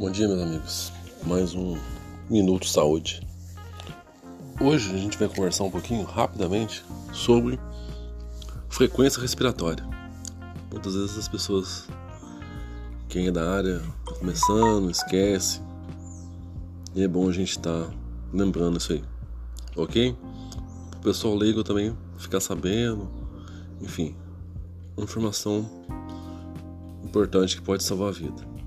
Bom dia, meus amigos. Mais um Minuto Saúde. Hoje a gente vai conversar um pouquinho rapidamente sobre frequência respiratória. Muitas vezes as pessoas, quem é da área, tá começando, esquece. E é bom a gente estar tá lembrando isso aí, ok? O pessoal leigo também ficar sabendo. Enfim, informação importante que pode salvar a vida.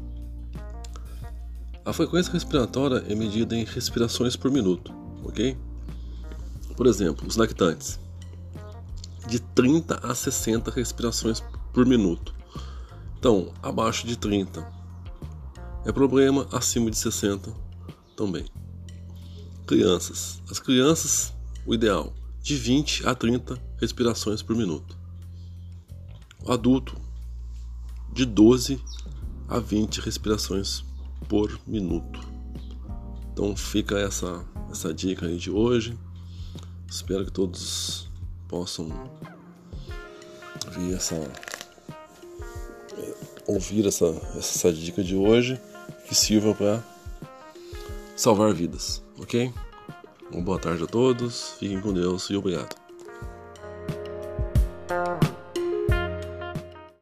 A frequência respiratória é medida em respirações por minuto, ok? Por exemplo, os lactantes, de 30 a 60 respirações por minuto. Então, abaixo de 30 é problema, acima de 60 também. Crianças. As crianças, o ideal, de 20 a 30 respirações por minuto. O adulto, de 12 a 20 respirações por minuto. Então fica essa, essa dica aí de hoje. Espero que todos possam ver essa, ouvir essa, essa dica de hoje que sirva para salvar vidas, ok? Uma boa tarde a todos, fiquem com Deus e obrigado.